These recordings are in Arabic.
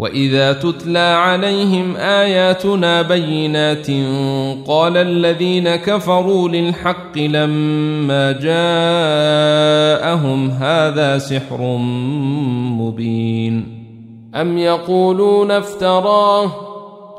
واذا تتلى عليهم اياتنا بينات قال الذين كفروا للحق لما جاءهم هذا سحر مبين ام يقولون افتراه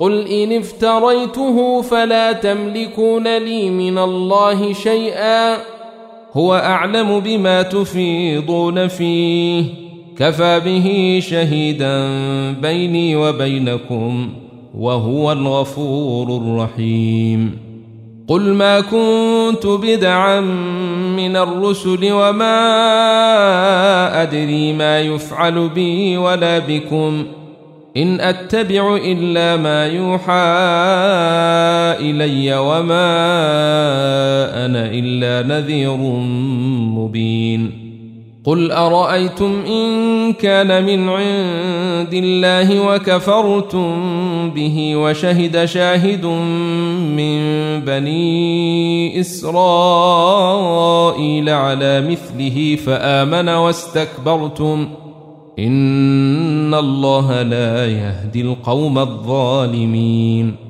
قل إن افتريته فلا تملكون لي من الله شيئا هو أعلم بما تفيضون فيه كفى به شهيدا بيني وبينكم وهو الغفور الرحيم. قل ما كنت بدعا من الرسل وما أدري ما يفعل بي ولا بكم ۖ. إن أتبع إلا ما يوحى إلي وما أنا إلا نذير مبين. قل أرأيتم إن كان من عند الله وكفرتم به وشهد شاهد من بني إسرائيل على مثله فآمن واستكبرتم ۖ ان الله لا يهدي القوم الظالمين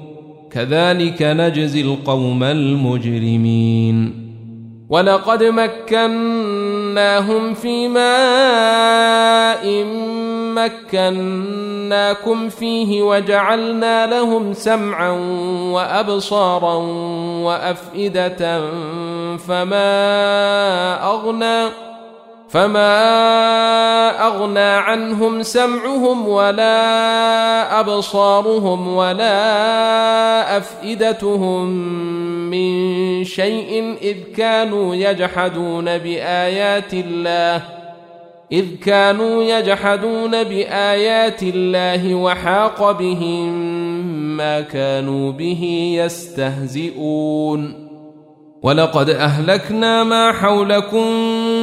كذلك نجزي القوم المجرمين. ولقد مكناهم في ماء مكناكم فيه وجعلنا لهم سمعا وأبصارا وأفئدة فما أغنى فما اغنى عنهم سمعهم ولا ابصارهم ولا افئدتهم من شيء اذ كانوا يجحدون بايات الله اذ كانوا يجحدون بايات الله وحاق بهم ما كانوا به يستهزئون ولقد اهلكنا ما حولكم